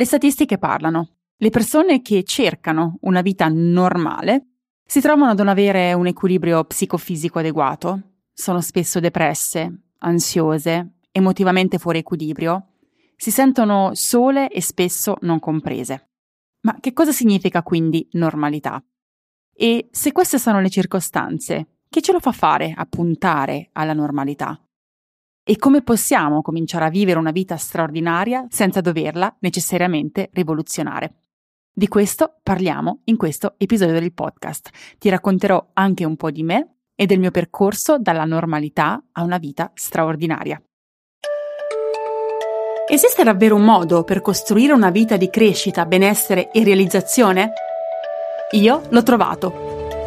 Le statistiche parlano. Le persone che cercano una vita normale si trovano a non avere un equilibrio psicofisico adeguato, sono spesso depresse, ansiose, emotivamente fuori equilibrio, si sentono sole e spesso non comprese. Ma che cosa significa quindi normalità? E se queste sono le circostanze, che ce lo fa fare a puntare alla normalità? E come possiamo cominciare a vivere una vita straordinaria senza doverla necessariamente rivoluzionare? Di questo parliamo in questo episodio del podcast. Ti racconterò anche un po' di me e del mio percorso dalla normalità a una vita straordinaria. Esiste davvero un modo per costruire una vita di crescita, benessere e realizzazione? Io l'ho trovato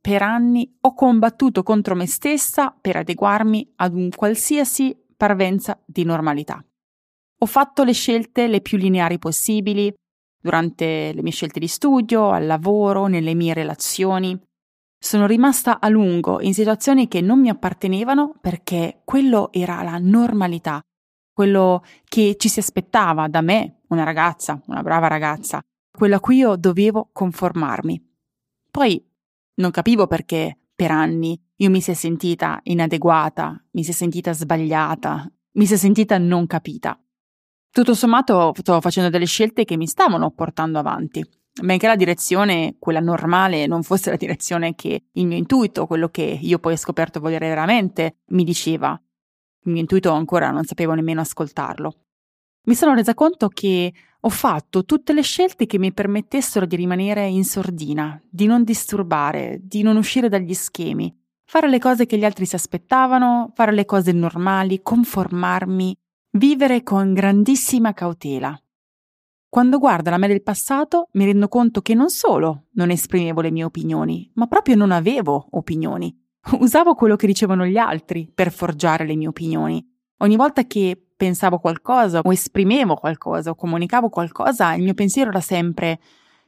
per anni ho combattuto contro me stessa per adeguarmi ad un qualsiasi parvenza di normalità. Ho fatto le scelte le più lineari possibili durante le mie scelte di studio, al lavoro, nelle mie relazioni. Sono rimasta a lungo in situazioni che non mi appartenevano perché quello era la normalità, quello che ci si aspettava da me, una ragazza, una brava ragazza, quello a cui io dovevo conformarmi. Poi non capivo perché per anni io mi sia sentita inadeguata, mi sia sentita sbagliata, mi sia sentita non capita. Tutto sommato stavo facendo delle scelte che mi stavano portando avanti, benché la direzione, quella normale, non fosse la direzione che il mio intuito, quello che io poi ho scoperto volere veramente, mi diceva. Il mio intuito ancora non sapevo nemmeno ascoltarlo. Mi sono resa conto che ho fatto tutte le scelte che mi permettessero di rimanere in sordina, di non disturbare, di non uscire dagli schemi, fare le cose che gli altri si aspettavano, fare le cose normali, conformarmi, vivere con grandissima cautela. Quando guardo la me del passato mi rendo conto che non solo non esprimevo le mie opinioni, ma proprio non avevo opinioni. Usavo quello che dicevano gli altri per forgiare le mie opinioni. Ogni volta che pensavo qualcosa o esprimevo qualcosa o comunicavo qualcosa, il mio pensiero era sempre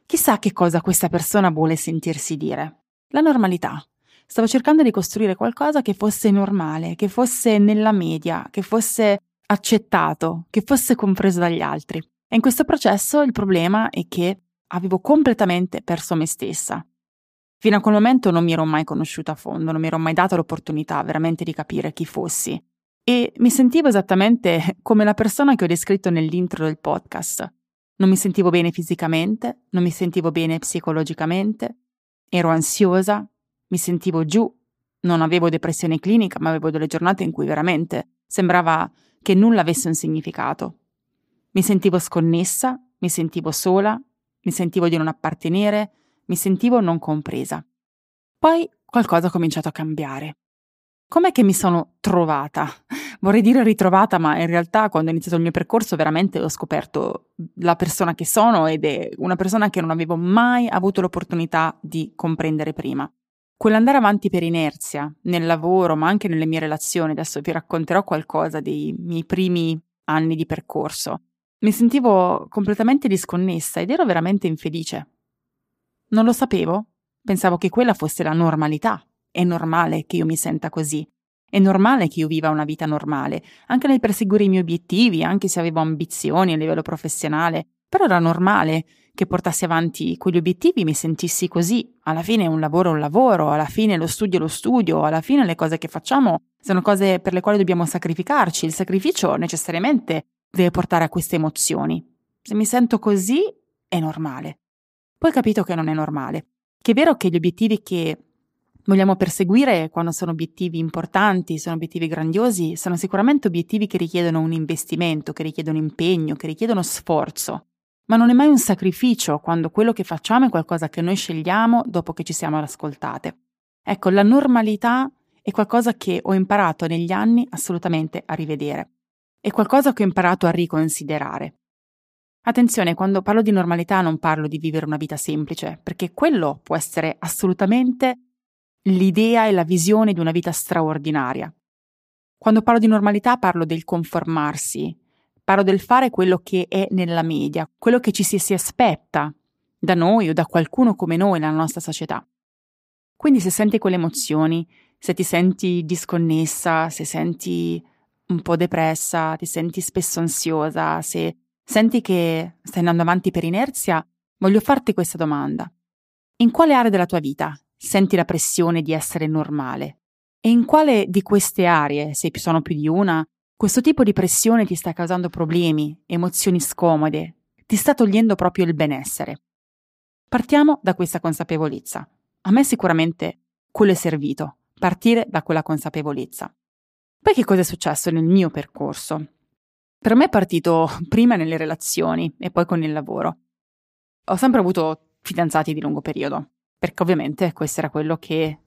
chissà che cosa questa persona vuole sentirsi dire. La normalità. Stavo cercando di costruire qualcosa che fosse normale, che fosse nella media, che fosse accettato, che fosse compreso dagli altri. E in questo processo il problema è che avevo completamente perso me stessa. Fino a quel momento non mi ero mai conosciuta a fondo, non mi ero mai data l'opportunità veramente di capire chi fossi e mi sentivo esattamente come la persona che ho descritto nell'intro del podcast. Non mi sentivo bene fisicamente, non mi sentivo bene psicologicamente, ero ansiosa, mi sentivo giù, non avevo depressione clinica, ma avevo delle giornate in cui veramente sembrava che nulla avesse un significato. Mi sentivo sconnessa, mi sentivo sola, mi sentivo di non appartenere, mi sentivo non compresa. Poi qualcosa ha cominciato a cambiare. Com'è che mi sono trovata? Vorrei dire ritrovata, ma in realtà quando ho iniziato il mio percorso veramente ho scoperto la persona che sono ed è una persona che non avevo mai avuto l'opportunità di comprendere prima. Quell'andare avanti per inerzia, nel lavoro, ma anche nelle mie relazioni, adesso vi racconterò qualcosa dei miei primi anni di percorso, mi sentivo completamente disconnessa ed ero veramente infelice. Non lo sapevo, pensavo che quella fosse la normalità, è normale che io mi senta così. È normale che io viva una vita normale, anche nel perseguire i miei obiettivi, anche se avevo ambizioni a livello professionale. Però era normale che portassi avanti quegli obiettivi mi sentissi così. Alla fine un lavoro è un lavoro, alla fine lo studio è lo studio, alla fine le cose che facciamo sono cose per le quali dobbiamo sacrificarci. Il sacrificio necessariamente deve portare a queste emozioni. Se mi sento così, è normale. Poi ho capito che non è normale. Che è vero che gli obiettivi che vogliamo perseguire quando sono obiettivi importanti, sono obiettivi grandiosi, sono sicuramente obiettivi che richiedono un investimento, che richiedono impegno, che richiedono sforzo. Ma non è mai un sacrificio quando quello che facciamo è qualcosa che noi scegliamo dopo che ci siamo ascoltate. Ecco, la normalità è qualcosa che ho imparato negli anni assolutamente a rivedere. È qualcosa che ho imparato a riconsiderare. Attenzione, quando parlo di normalità non parlo di vivere una vita semplice, perché quello può essere assolutamente l'idea e la visione di una vita straordinaria. Quando parlo di normalità parlo del conformarsi, parlo del fare quello che è nella media, quello che ci si, si aspetta da noi o da qualcuno come noi nella nostra società. Quindi se senti quelle emozioni, se ti senti disconnessa, se senti un po' depressa, ti senti spesso ansiosa, se senti che stai andando avanti per inerzia, voglio farti questa domanda. In quale area della tua vita senti la pressione di essere normale? E in quale di queste aree, se sono più di una, questo tipo di pressione ti sta causando problemi, emozioni scomode, ti sta togliendo proprio il benessere? Partiamo da questa consapevolezza. A me sicuramente quello è servito, partire da quella consapevolezza. Poi che cosa è successo nel mio percorso? Per me è partito prima nelle relazioni e poi con il lavoro. Ho sempre avuto fidanzati di lungo periodo, perché ovviamente questo era quello che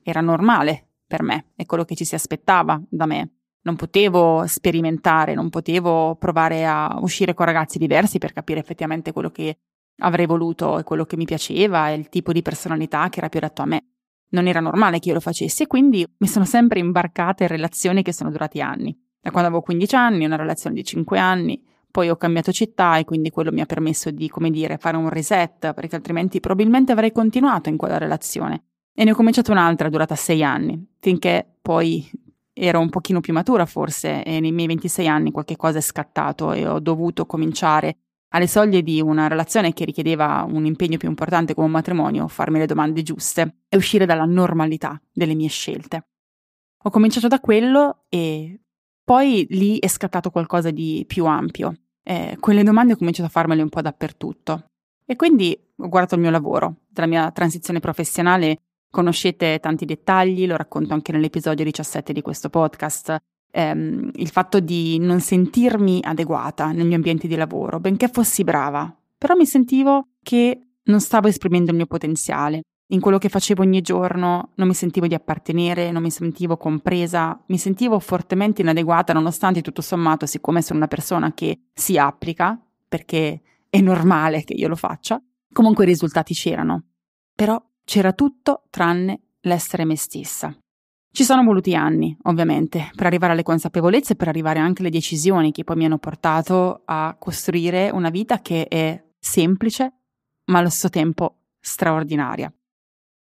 era normale per me, è quello che ci si aspettava da me. Non potevo sperimentare, non potevo provare a uscire con ragazzi diversi per capire effettivamente quello che avrei voluto e quello che mi piaceva e il tipo di personalità che era più adatto a me. Non era normale che io lo facessi e quindi mi sono sempre imbarcata in relazioni che sono durati anni. Da quando avevo 15 anni, una relazione di 5 anni, poi ho cambiato città e quindi quello mi ha permesso di, come dire, fare un reset, perché altrimenti probabilmente avrei continuato in quella relazione. E ne ho cominciato un'altra durata 6 anni, finché poi ero un pochino più matura forse e nei miei 26 anni qualche cosa è scattato e ho dovuto cominciare alle soglie di una relazione che richiedeva un impegno più importante come un matrimonio, farmi le domande giuste e uscire dalla normalità delle mie scelte. Ho cominciato da quello e poi lì è scattato qualcosa di più ampio. Eh, quelle domande ho cominciato a farmele un po' dappertutto. E quindi ho guardato il mio lavoro, della mia transizione professionale conoscete tanti dettagli, lo racconto anche nell'episodio 17 di questo podcast ehm, il fatto di non sentirmi adeguata nel mio ambiente di lavoro, benché fossi brava, però mi sentivo che non stavo esprimendo il mio potenziale. In quello che facevo ogni giorno non mi sentivo di appartenere, non mi sentivo compresa, mi sentivo fortemente inadeguata nonostante tutto sommato, siccome sono una persona che si applica, perché è normale che io lo faccia, comunque i risultati c'erano. Però c'era tutto tranne l'essere me stessa. Ci sono voluti anni, ovviamente, per arrivare alle consapevolezze e per arrivare anche alle decisioni che poi mi hanno portato a costruire una vita che è semplice, ma allo stesso tempo straordinaria.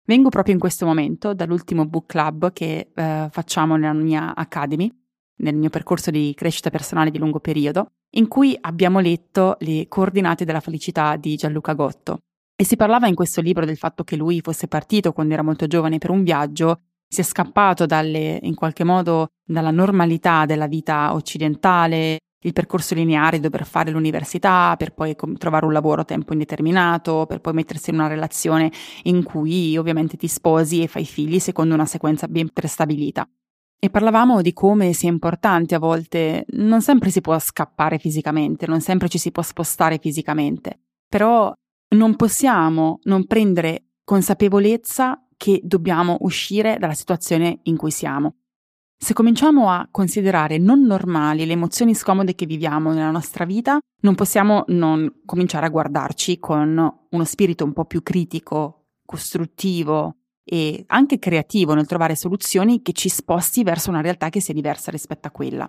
Vengo proprio in questo momento dall'ultimo book club che eh, facciamo nella mia Academy, nel mio percorso di crescita personale di lungo periodo, in cui abbiamo letto le coordinate della felicità di Gianluca Gotto. E si parlava in questo libro del fatto che lui fosse partito quando era molto giovane per un viaggio si è scappato dalle, in qualche modo dalla normalità della vita occidentale, il percorso lineare di dover fare l'università per poi com- trovare un lavoro a tempo indeterminato, per poi mettersi in una relazione in cui ovviamente ti sposi e fai figli secondo una sequenza ben prestabilita. E parlavamo di come sia importante a volte, non sempre si può scappare fisicamente, non sempre ci si può spostare fisicamente, però non possiamo non prendere consapevolezza che dobbiamo uscire dalla situazione in cui siamo. Se cominciamo a considerare non normali le emozioni scomode che viviamo nella nostra vita, non possiamo non cominciare a guardarci con uno spirito un po' più critico, costruttivo e anche creativo nel trovare soluzioni che ci sposti verso una realtà che sia diversa rispetto a quella.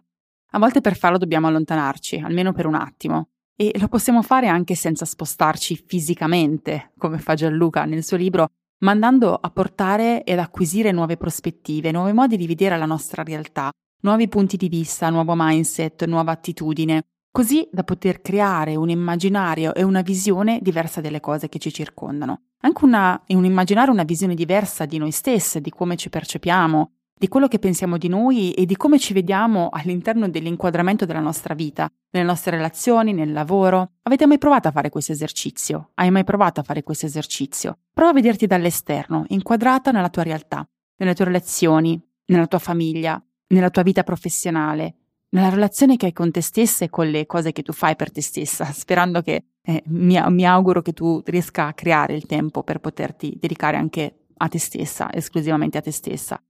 A volte per farlo dobbiamo allontanarci, almeno per un attimo, e lo possiamo fare anche senza spostarci fisicamente, come fa Gianluca nel suo libro ma andando a portare ed acquisire nuove prospettive, nuovi modi di vedere la nostra realtà, nuovi punti di vista, nuovo mindset, nuova attitudine, così da poter creare un immaginario e una visione diversa delle cose che ci circondano. Anche una, un immaginare una visione diversa di noi stesse, di come ci percepiamo, di quello che pensiamo di noi e di come ci vediamo all'interno dell'inquadramento della nostra vita, nelle nostre relazioni, nel lavoro. Avete mai provato a fare questo esercizio? Hai mai provato a fare questo esercizio? Prova a vederti dall'esterno, inquadrata nella tua realtà, nelle tue relazioni, nella tua famiglia, nella tua vita professionale, nella relazione che hai con te stessa e con le cose che tu fai per te stessa, sperando che eh, mi, mi auguro che tu riesca a creare il tempo per poterti dedicare anche a te stessa, esclusivamente a te stessa.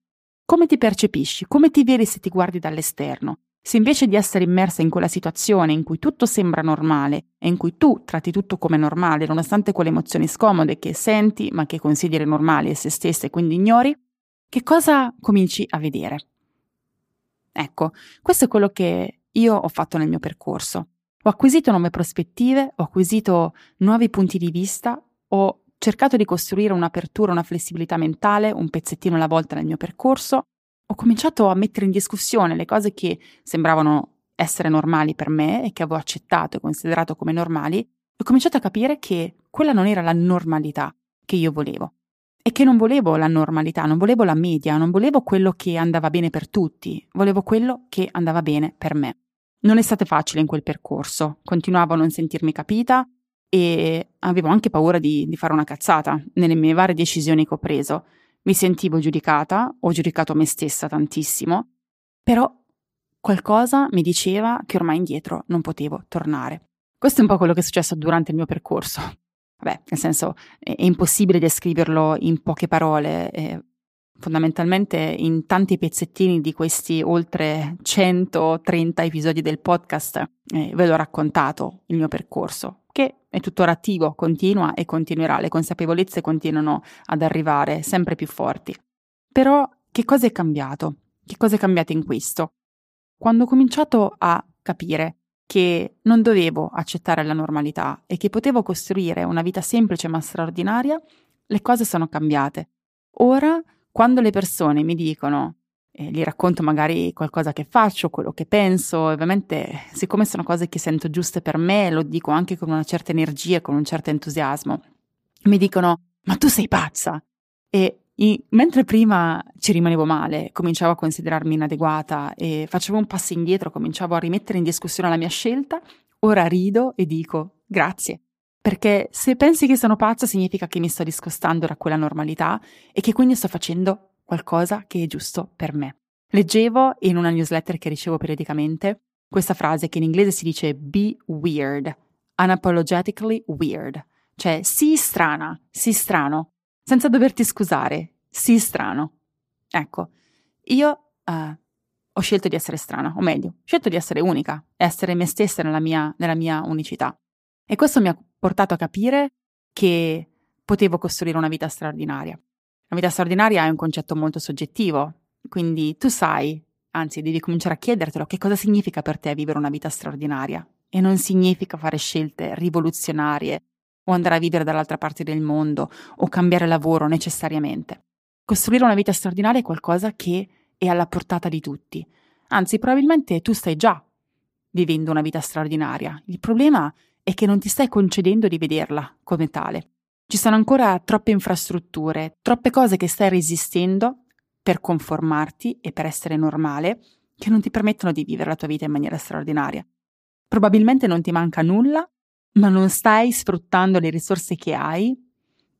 Come ti percepisci? Come ti vedi se ti guardi dall'esterno? Se invece di essere immersa in quella situazione in cui tutto sembra normale e in cui tu tratti tutto come normale, nonostante quelle emozioni scomode che senti ma che consideri normali e se stesse e quindi ignori, che cosa cominci a vedere? Ecco, questo è quello che io ho fatto nel mio percorso. Ho acquisito nuove prospettive, ho acquisito nuovi punti di vista, ho cercato di costruire un'apertura, una flessibilità mentale, un pezzettino alla volta nel mio percorso ho cominciato a mettere in discussione le cose che sembravano essere normali per me e che avevo accettato e considerato come normali, ho cominciato a capire che quella non era la normalità che io volevo. E che non volevo la normalità, non volevo la media, non volevo quello che andava bene per tutti, volevo quello che andava bene per me. Non è stato facile in quel percorso, continuavo a non sentirmi capita e avevo anche paura di, di fare una cazzata nelle mie varie decisioni che ho preso mi sentivo giudicata, ho giudicato me stessa tantissimo, però qualcosa mi diceva che ormai indietro non potevo tornare. Questo è un po' quello che è successo durante il mio percorso. Vabbè, nel senso, è, impossibile descriverlo in poche parole. Eh, fondamentalmente in tanti pezzettini di questi oltre 130 episodi del podcast eh, ve l'ho raccontato il mio percorso che è tuttora attivo, continua e continuerà, le consapevolezze continuano ad arrivare sempre più forti. Però che cosa è cambiato? Che cosa è cambiato in questo? Quando ho cominciato a capire che non dovevo accettare la normalità e che potevo costruire una vita semplice ma straordinaria, le cose sono cambiate. Ora, quando le persone mi dicono eh, gli racconto magari qualcosa che faccio, quello che penso, ovviamente siccome sono cose che sento giuste per me, lo dico anche con una certa energia, con un certo entusiasmo, mi dicono ma tu sei pazza e i, mentre prima ci rimanevo male, cominciavo a considerarmi inadeguata e facevo un passo indietro, cominciavo a rimettere in discussione la mia scelta, ora rido e dico grazie. Perché se pensi che sono pazza significa che mi sto discostando da quella normalità e che quindi sto facendo qualcosa che è giusto per me. Leggevo in una newsletter che ricevo periodicamente questa frase che in inglese si dice be weird, unapologetically weird, cioè sii strana, sii strano, senza doverti scusare, sii strano. Ecco, io uh, ho scelto di essere strana, o meglio, ho scelto di essere unica, essere me stessa nella mia, nella mia unicità. E questo mi ha portato a capire che potevo costruire una vita straordinaria. La vita straordinaria è un concetto molto soggettivo, quindi tu sai, anzi devi cominciare a chiedertelo che cosa significa per te vivere una vita straordinaria. E non significa fare scelte rivoluzionarie o andare a vivere dall'altra parte del mondo o cambiare lavoro necessariamente. Costruire una vita straordinaria è qualcosa che è alla portata di tutti. Anzi, probabilmente tu stai già vivendo una vita straordinaria. Il problema è che non ti stai concedendo di vederla come tale. Ci sono ancora troppe infrastrutture, troppe cose che stai resistendo per conformarti e per essere normale, che non ti permettono di vivere la tua vita in maniera straordinaria. Probabilmente non ti manca nulla, ma non stai sfruttando le risorse che hai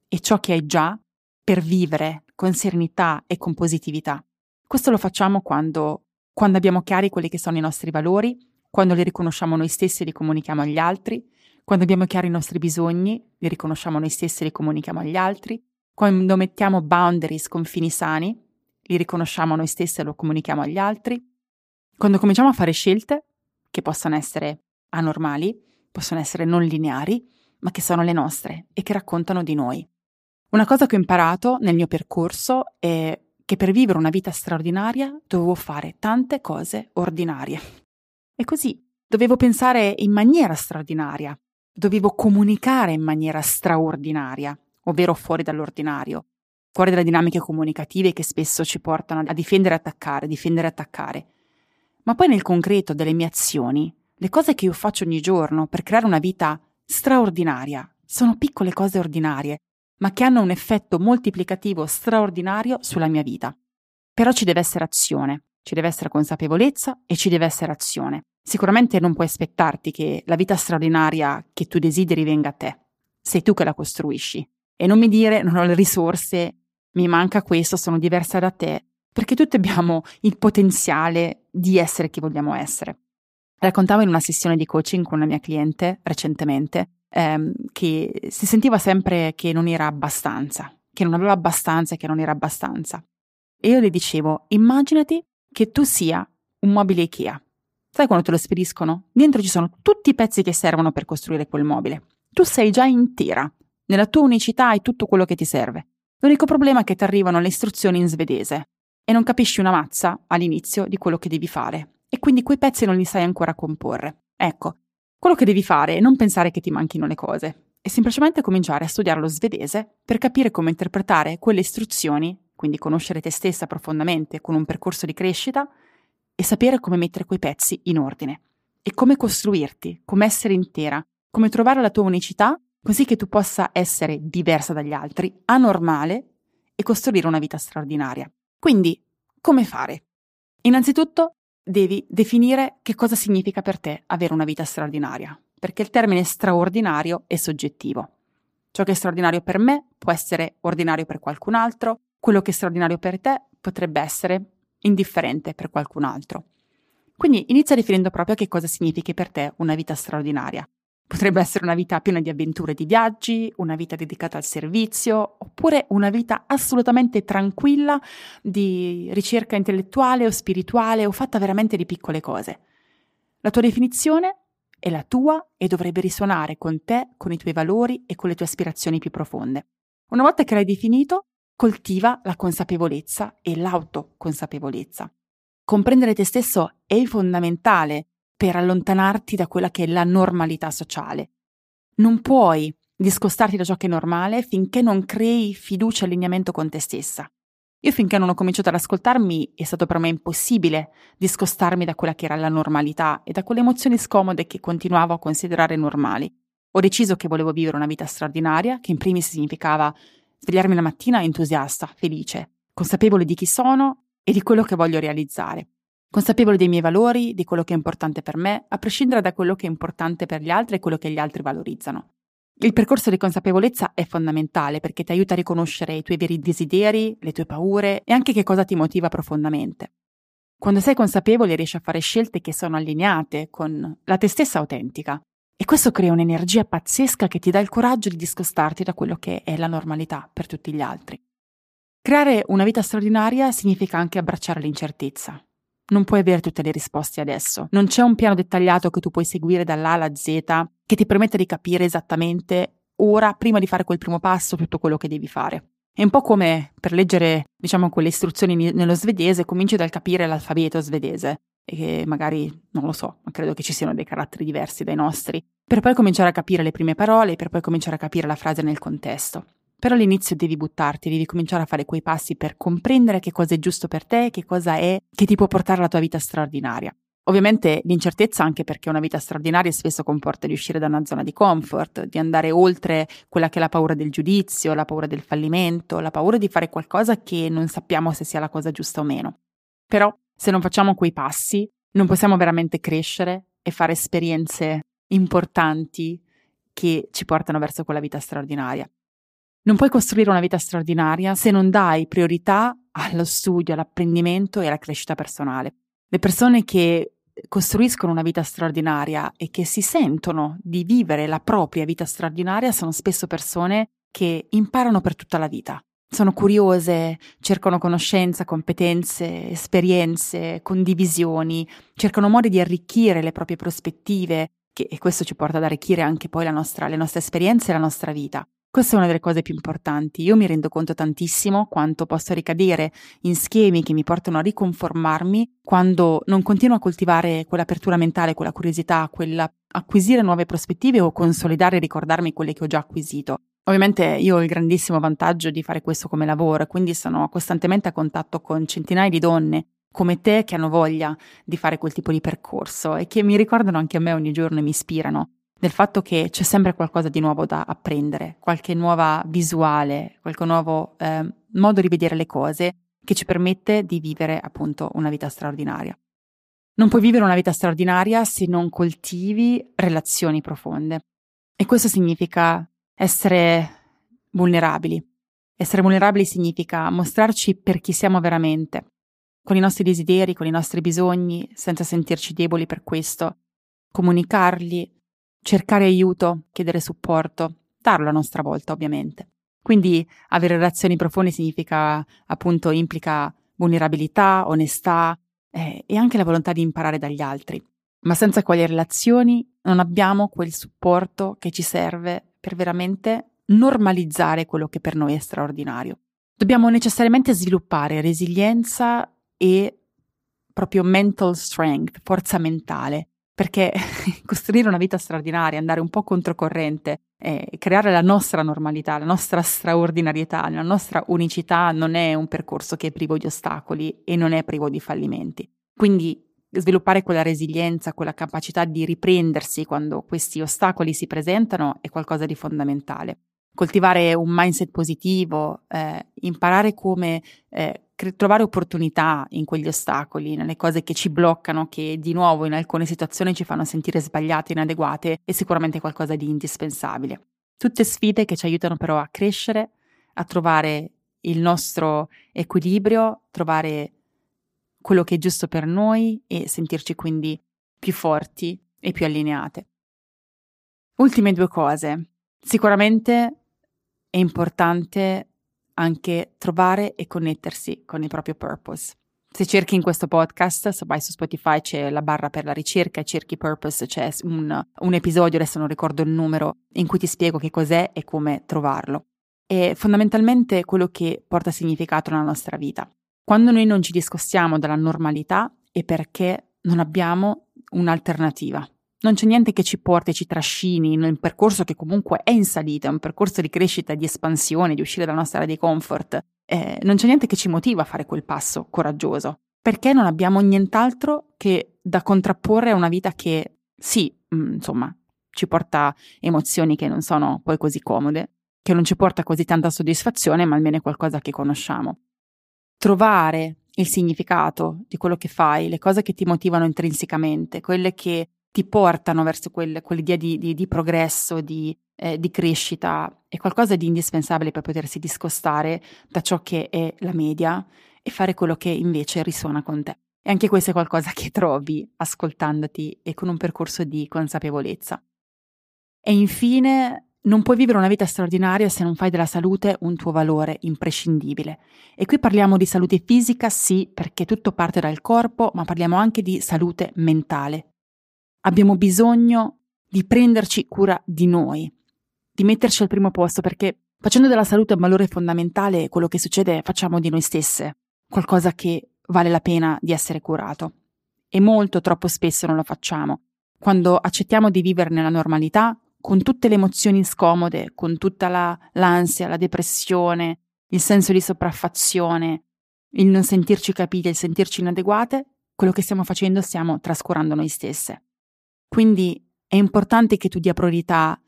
e ciò che hai già per vivere con serenità e con positività. Questo lo facciamo quando, quando abbiamo chiari quelli che sono i nostri valori, quando li riconosciamo noi stessi e li comunichiamo agli altri, quando abbiamo chiari i nostri bisogni, li riconosciamo noi stessi e li comunichiamo agli altri. Quando mettiamo boundaries, confini sani, li riconosciamo noi stessi e lo comunichiamo agli altri. Quando cominciamo a fare scelte, che possono essere anormali, possono essere non lineari, ma che sono le nostre e che raccontano di noi. Una cosa che ho imparato nel mio percorso è che per vivere una vita straordinaria dovevo fare tante cose ordinarie. E così dovevo pensare in maniera straordinaria, dovevo comunicare in maniera straordinaria, ovvero fuori dall'ordinario, fuori dalle dinamiche comunicative che spesso ci portano a difendere e attaccare, difendere e attaccare. Ma poi nel concreto delle mie azioni, le cose che io faccio ogni giorno per creare una vita straordinaria, sono piccole cose ordinarie, ma che hanno un effetto moltiplicativo straordinario sulla mia vita. Però ci deve essere azione, ci deve essere consapevolezza e ci deve essere azione. Sicuramente non puoi aspettarti che la vita straordinaria che tu desideri venga a te. Sei tu che la costruisci. E non mi dire non ho le risorse, mi manca questo, sono diversa da te, perché tutti abbiamo il potenziale di essere chi vogliamo essere. Raccontavo in una sessione di coaching con una mia cliente recentemente ehm, che si sentiva sempre che non era abbastanza, che non aveva abbastanza e che non era abbastanza. E io le dicevo, immaginati che tu sia un mobile Ikea Sai quando te lo spediscono? Dentro ci sono tutti i pezzi che servono per costruire quel mobile. Tu sei già intera. Nella tua unicità hai tutto quello che ti serve. L'unico problema è che ti arrivano le istruzioni in svedese e non capisci una mazza all'inizio di quello che devi fare e quindi quei pezzi non li sai ancora comporre. Ecco, quello che devi fare è non pensare che ti manchino le cose e semplicemente cominciare a studiare lo svedese per capire come interpretare quelle istruzioni, quindi conoscere te stessa profondamente con un percorso di crescita e sapere come mettere quei pezzi in ordine e come costruirti, come essere intera, come trovare la tua unicità così che tu possa essere diversa dagli altri, anormale e costruire una vita straordinaria. Quindi, come fare? Innanzitutto devi definire che cosa significa per te avere una vita straordinaria, perché il termine straordinario è soggettivo. Ciò che è straordinario per me può essere ordinario per qualcun altro, quello che è straordinario per te potrebbe essere indifferente per qualcun altro. Quindi inizia definendo proprio che cosa significhi per te una vita straordinaria. Potrebbe essere una vita piena di avventure e di viaggi, una vita dedicata al servizio, oppure una vita assolutamente tranquilla di ricerca intellettuale o spirituale o fatta veramente di piccole cose. La tua definizione è la tua e dovrebbe risuonare con te, con i tuoi valori e con le tue aspirazioni più profonde. Una volta che l'hai definito, coltiva la consapevolezza e l'autoconsapevolezza. Comprendere te stesso è fondamentale per allontanarti da quella che è la normalità sociale. Non puoi discostarti da ciò che è normale finché non crei fiducia e allineamento con te stessa. Io finché non ho cominciato ad ascoltarmi è stato per me impossibile discostarmi da quella che era la normalità e da quelle emozioni scomode che continuavo a considerare normali. Ho deciso che volevo vivere una vita straordinaria, che in primis significava svegliarmi la mattina entusiasta, felice, consapevole di chi sono e di quello che voglio realizzare, consapevole dei miei valori, di quello che è importante per me, a prescindere da quello che è importante per gli altri e quello che gli altri valorizzano. Il percorso di consapevolezza è fondamentale perché ti aiuta a riconoscere i tuoi veri desideri, le tue paure e anche che cosa ti motiva profondamente. Quando sei consapevole riesci a fare scelte che sono allineate con la te stessa autentica e questo crea un'energia pazzesca che ti dà il coraggio di discostarti da quello che è la normalità per tutti gli altri. Creare una vita straordinaria significa anche abbracciare l'incertezza. Non puoi avere tutte le risposte adesso. Non c'è un piano dettagliato che tu puoi seguire dall'A alla Z che ti permette di capire esattamente ora, prima di fare quel primo passo, tutto quello che devi fare. È un po' come per leggere, diciamo, quelle istruzioni nello svedese, cominci dal capire l'alfabeto svedese e che magari, non lo so, ma credo che ci siano dei caratteri diversi dai nostri, per poi cominciare a capire le prime parole, per poi cominciare a capire la frase nel contesto. Però all'inizio devi buttarti, devi cominciare a fare quei passi per comprendere che cosa è giusto per te, che cosa è che ti può portare alla tua vita straordinaria. Ovviamente l'incertezza anche perché una vita straordinaria spesso comporta di uscire da una zona di comfort, di andare oltre quella che è la paura del giudizio, la paura del fallimento, la paura di fare qualcosa che non sappiamo se sia la cosa giusta o meno. Però se non facciamo quei passi, non possiamo veramente crescere e fare esperienze importanti che ci portano verso quella vita straordinaria. Non puoi costruire una vita straordinaria se non dai priorità allo studio, all'apprendimento e alla crescita personale. Le persone che costruiscono una vita straordinaria e che si sentono di vivere la propria vita straordinaria sono spesso persone che imparano per tutta la vita sono curiose, cercano conoscenza, competenze, esperienze, condivisioni, cercano modi di arricchire le proprie prospettive, che, e questo ci porta ad arricchire anche poi nostra, le nostre esperienze e la nostra vita. Questa è una delle cose più importanti. Io mi rendo conto tantissimo quanto posso ricadere in schemi che mi portano a riconformarmi quando non continuo a coltivare quell'apertura mentale, quella curiosità, quell'acquisire nuove prospettive o consolidare e ricordarmi quelle che ho già acquisito. Ovviamente io ho il grandissimo vantaggio di fare questo come lavoro, quindi sono costantemente a contatto con centinaia di donne come te che hanno voglia di fare quel tipo di percorso e che mi ricordano anche a me ogni giorno e mi ispirano del fatto che c'è sempre qualcosa di nuovo da apprendere, qualche nuova visuale, qualche nuovo eh, modo di vedere le cose che ci permette di vivere appunto una vita straordinaria. Non puoi vivere una vita straordinaria se non coltivi relazioni profonde. E questo significa essere vulnerabili. Essere vulnerabili significa mostrarci per chi siamo veramente, con i nostri desideri, con i nostri bisogni, senza sentirci deboli per questo, comunicarli, cercare aiuto, chiedere supporto, darlo a nostra volta ovviamente. Quindi avere relazioni profonde significa, appunto, implica vulnerabilità, onestà eh, e anche la volontà di imparare dagli altri. ma senza quelle relazioni non abbiamo quel supporto che ci serve per veramente normalizzare quello che per noi è straordinario. Dobbiamo necessariamente sviluppare resilienza e proprio mental strength, forza mentale, perché costruire una vita straordinaria, andare un po' controcorrente, eh, creare la nostra normalità, la nostra straordinarietà, la nostra unicità non è un percorso che è privo di ostacoli e non è privo di fallimenti. Quindi sviluppare quella resilienza, quella capacità di riprendersi quando questi ostacoli si presentano è qualcosa di fondamentale. Coltivare un mindset positivo, eh, imparare come eh, trovare opportunità in quegli ostacoli, nelle cose che ci bloccano, che di nuovo in alcune situazioni ci fanno sentire sbagliate, inadeguate, è sicuramente qualcosa di indispensabile. Tutte sfide che ci aiutano però a crescere, a trovare il nostro equilibrio, trovare quello che è giusto per noi e sentirci quindi più forti e più allineate. Ultime due cose. Sicuramente è importante anche trovare e connettersi con il proprio purpose. Se cerchi in questo podcast, se vai su Spotify c'è la barra per la ricerca cerchi purpose, c'è un, un episodio, adesso non ricordo il numero, in cui ti spiego che cos'è e come trovarlo. È fondamentalmente quello che porta significato nella nostra vita. Quando noi non ci discostiamo dalla normalità è perché non abbiamo un'alternativa. Non c'è niente che ci porti e ci trascini in un percorso che comunque è in salita, è un percorso di crescita, di espansione, di uscire dalla nostra area di comfort. Eh, non c'è niente che ci motiva a fare quel passo coraggioso, perché non abbiamo nient'altro che da contrapporre a una vita che, sì, mm, insomma, ci porta emozioni che non sono poi così comode, che non ci porta così tanta soddisfazione, ma almeno è qualcosa che conosciamo trovare il significato di quello che fai, le cose che ti motivano intrinsecamente, quelle che ti portano verso quel, quell'idea di, di, di progresso, di, eh, di, crescita, è qualcosa di indispensabile per potersi discostare da ciò che è la media e fare quello che invece risuona con te. E anche questo è qualcosa che trovi ascoltandoti e con un percorso di consapevolezza. E infine non puoi vivere una vita straordinaria se non fai della salute un tuo valore imprescindibile. E qui parliamo di salute fisica, sì, perché tutto parte dal corpo, ma parliamo anche di salute mentale. Abbiamo bisogno di prenderci cura di noi, di metterci al primo posto, perché facendo della salute un valore fondamentale, quello che succede è facciamo di noi stesse qualcosa che vale la pena di essere curato. E molto troppo spesso non lo facciamo. Quando accettiamo di vivere nella normalità, con tutte le emozioni scomode, con tutta la, l'ansia, la depressione, il senso di sopraffazione, il non sentirci capite, il sentirci inadeguate, quello che stiamo facendo stiamo trascurando noi stesse. Quindi è importante che tu dia priorità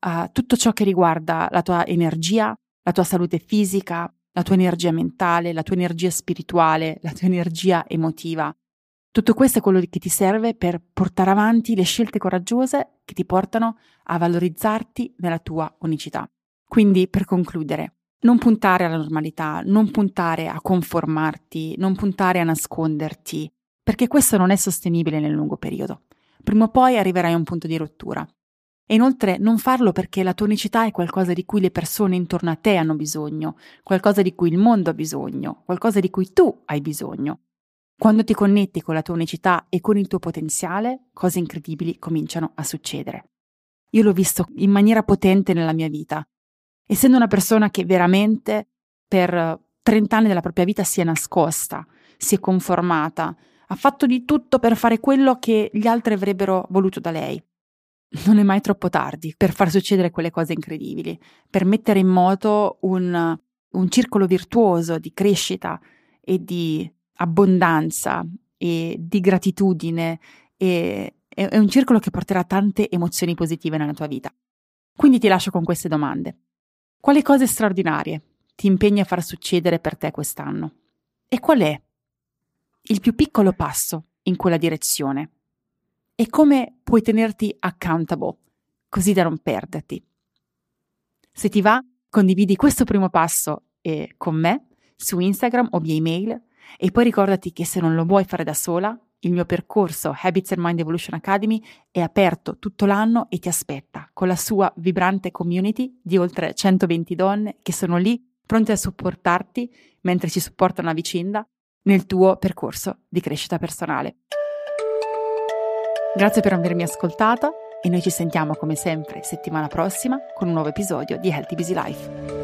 a tutto ciò che riguarda la tua energia, la tua salute fisica, la tua energia mentale, la tua energia spirituale, la tua energia emotiva, tutto questo è quello che ti serve per portare avanti le scelte coraggiose che ti portano a valorizzarti nella tua unicità. Quindi, per concludere, non puntare alla normalità, non puntare a conformarti, non puntare a nasconderti, perché questo non è sostenibile nel lungo periodo. Prima o poi arriverai a un punto di rottura. E inoltre non farlo perché la tua unicità è qualcosa di cui le persone intorno a te hanno bisogno, qualcosa di cui il mondo ha bisogno, qualcosa di cui tu hai bisogno. Quando ti connetti con la tua unicità e con il tuo potenziale, cose incredibili cominciano a succedere. Io l'ho visto in maniera potente nella mia vita. Essendo una persona che veramente per 30 anni della propria vita si è nascosta, si è conformata, ha fatto di tutto per fare quello che gli altri avrebbero voluto da lei. Non è mai troppo tardi per far succedere quelle cose incredibili, per mettere in moto un, un circolo virtuoso di crescita e di abbondanza e di gratitudine e è un circolo che porterà tante emozioni positive nella tua vita. Quindi ti lascio con queste domande. Quali cose straordinarie ti impegni a far succedere per te quest'anno? E qual è il più piccolo passo in quella direzione? E come puoi tenerti accountable, così da non perderti? Se ti va, condividi questo primo passo eh, con me su Instagram o via email e poi ricordati che se non lo vuoi fare da sola, il mio percorso Habits and Mind Evolution Academy è aperto tutto l'anno e ti aspetta con la sua vibrante community di oltre 120 donne che sono lì pronte a supportarti mentre ci supportano a vicenda nel tuo percorso di crescita personale. Grazie per avermi ascoltata e noi ci sentiamo come sempre settimana prossima con un nuovo episodio di Healthy Busy Life.